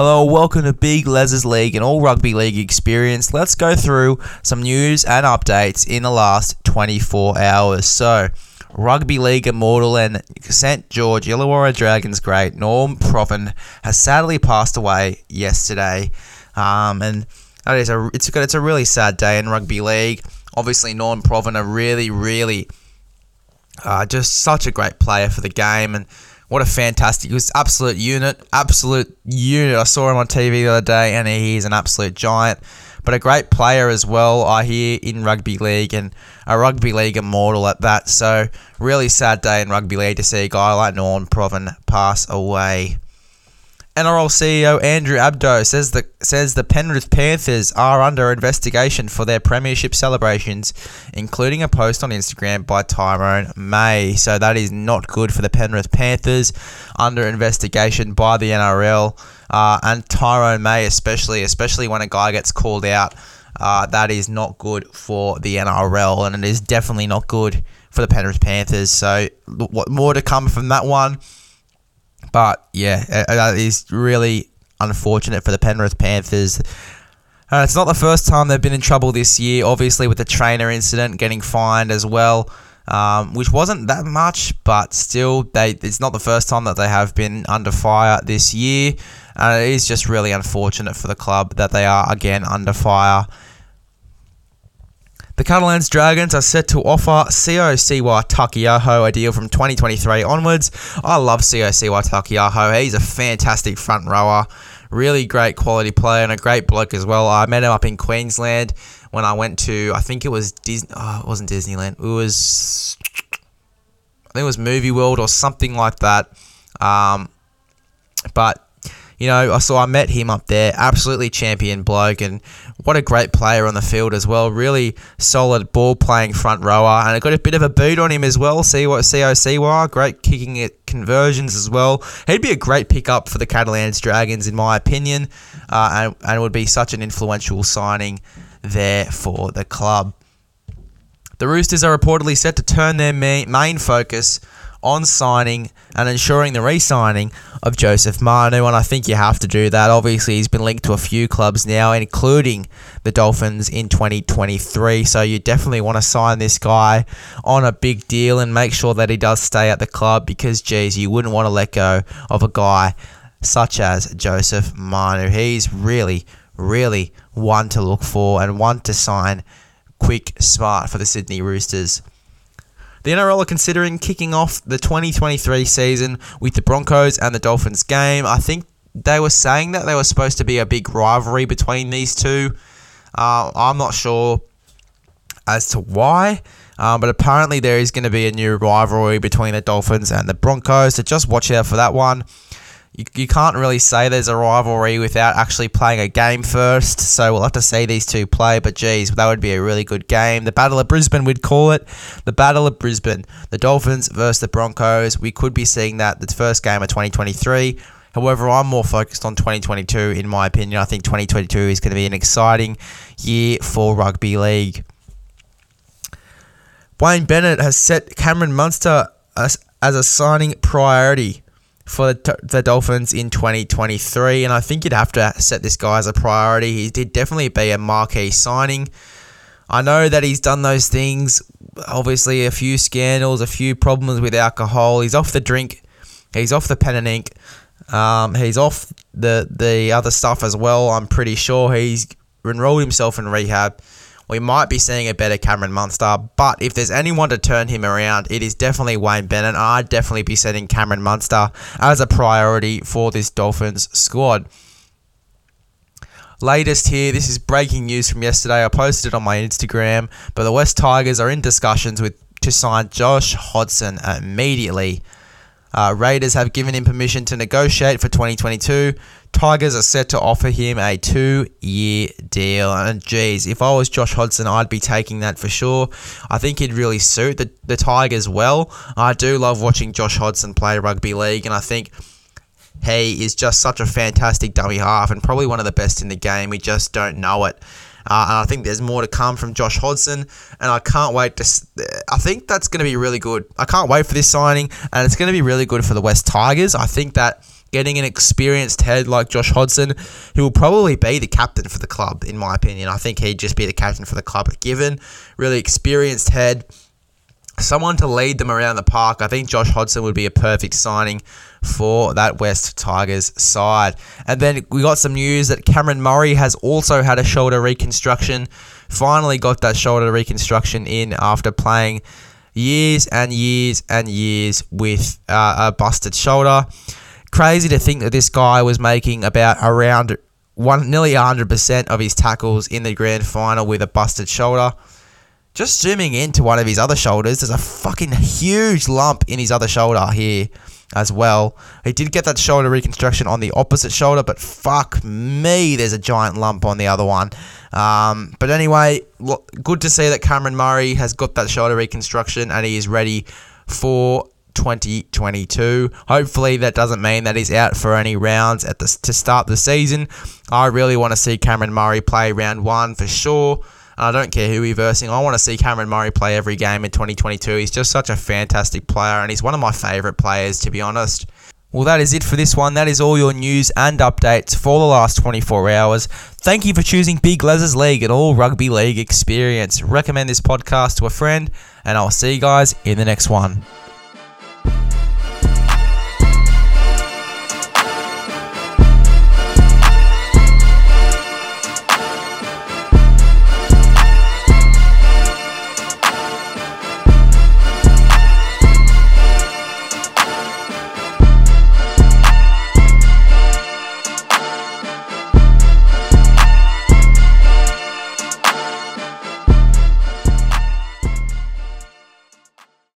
Hello, welcome to Big Les's League and all rugby league experience. Let's go through some news and updates in the last 24 hours. So, Rugby League immortal and St George Illawarra Dragons great Norm Provan has sadly passed away yesterday, um, and that is a it's it's a really sad day in rugby league. Obviously, Norm Provan a really really uh, just such a great player for the game and what a fantastic, he was absolute unit, absolute unit. I saw him on TV the other day, and he's an absolute giant. But a great player as well, I hear, in rugby league, and a rugby league immortal at that. So, really sad day in rugby league to see a guy like Norm Provan pass away. NRL CEO Andrew Abdo says the says the Penrith Panthers are under investigation for their premiership celebrations, including a post on Instagram by Tyrone May. So that is not good for the Penrith Panthers, under investigation by the NRL uh, and Tyrone May especially, especially when a guy gets called out. Uh, that is not good for the NRL, and it is definitely not good for the Penrith Panthers. So, what more to come from that one? But yeah, that is really unfortunate for the Penrith Panthers. Uh, it's not the first time they've been in trouble this year, obviously, with the trainer incident getting fined as well, um, which wasn't that much, but still, they it's not the first time that they have been under fire this year. And it is just really unfortunate for the club that they are again under fire. The Catalans Dragons are set to offer Siosiwa Taukeiaho a deal from 2023 onwards. I love Siosiwa Taukeiaho. He's a fantastic front rower, really great quality player, and a great bloke as well. I met him up in Queensland when I went to, I think it was Disney. Oh, it wasn't Disneyland. It was, I think it was Movie World or something like that. Um, but you know, I saw I met him up there, absolutely champion bloke, and what a great player on the field as well. Really solid ball playing front rower, and it got a bit of a boot on him as well. See what COC great kicking at conversions as well. He'd be a great pickup for the Catalans Dragons, in my opinion, uh, and, and would be such an influential signing there for the club. The Roosters are reportedly set to turn their main focus on signing and ensuring the re signing of Joseph Manu. And I think you have to do that. Obviously, he's been linked to a few clubs now, including the Dolphins in 2023. So you definitely want to sign this guy on a big deal and make sure that he does stay at the club because, geez, you wouldn't want to let go of a guy such as Joseph Manu. He's really, really one to look for and one to sign quick, smart for the Sydney Roosters. The NRL are considering kicking off the 2023 season with the Broncos and the Dolphins game. I think they were saying that there was supposed to be a big rivalry between these two. Uh, I'm not sure as to why, uh, but apparently there is going to be a new rivalry between the Dolphins and the Broncos. So just watch out for that one you, you can't really say there's a rivalry without actually playing a game first. So we'll have to see these two play. But geez, that would be a really good game. The Battle of Brisbane, we'd call it. The Battle of Brisbane. The Dolphins versus the Broncos. We could be seeing that the first game of 2023. However, I'm more focused on 2022 in my opinion. I think 2022 is going to be an exciting year for rugby league. Wayne Bennett has set Cameron Munster as, as a signing priority for the, the Dolphins in 2023, and I think you'd have to set this guy as a priority. He did definitely be a marquee signing. I know that he's done those things. Obviously, a few scandals, a few problems with alcohol. He's off the drink. He's off the pen and ink. Um, he's off the the other stuff as well. I'm pretty sure he's enrolled himself in rehab we might be seeing a better Cameron Munster. But if there's anyone to turn him around, it is definitely Wayne Bennett. I'd definitely be setting Cameron Munster as a priority for this Dolphins squad. Latest here, this is breaking news from yesterday. I posted it on my Instagram, but the West Tigers are in discussions with to sign Josh Hodgson immediately. Uh, Raiders have given him permission to negotiate for 2022 Tigers are set to offer him a two year deal. And geez, if I was Josh Hodgson, I'd be taking that for sure. I think he'd really suit the, the Tigers well. I do love watching Josh Hodgson play rugby league, and I think he is just such a fantastic dummy half and probably one of the best in the game. We just don't know it. Uh, and I think there's more to come from Josh Hodgson, and I can't wait to. I think that's going to be really good. I can't wait for this signing, and it's going to be really good for the West Tigers. I think that getting an experienced head like Josh Hodgson, who will probably be the captain for the club, in my opinion. I think he'd just be the captain for the club. Given really experienced head, someone to lead them around the park, I think Josh Hodgson would be a perfect signing for that West Tigers side. And then we got some news that Cameron Murray has also had a shoulder reconstruction. Finally got that shoulder reconstruction in after playing years and years and years with uh, a busted shoulder. Crazy to think that this guy was making about around one nearly 100% of his tackles in the grand final with a busted shoulder. Just zooming into one of his other shoulders, there's a fucking huge lump in his other shoulder here as well. He did get that shoulder reconstruction on the opposite shoulder, but fuck me, there's a giant lump on the other one. Um, but anyway, good to see that Cameron Murray has got that shoulder reconstruction and he is ready for 2022. Hopefully, that doesn't mean that he's out for any rounds at the to start the season. I really want to see Cameron Murray play round one for sure. I don't care who he's versing. I want to see Cameron Murray play every game in 2022. He's just such a fantastic player, and he's one of my favourite players, to be honest. Well, that is it for this one. That is all your news and updates for the last 24 hours. Thank you for choosing Big Les's League and all rugby league experience. Recommend this podcast to a friend, and I'll see you guys in the next one.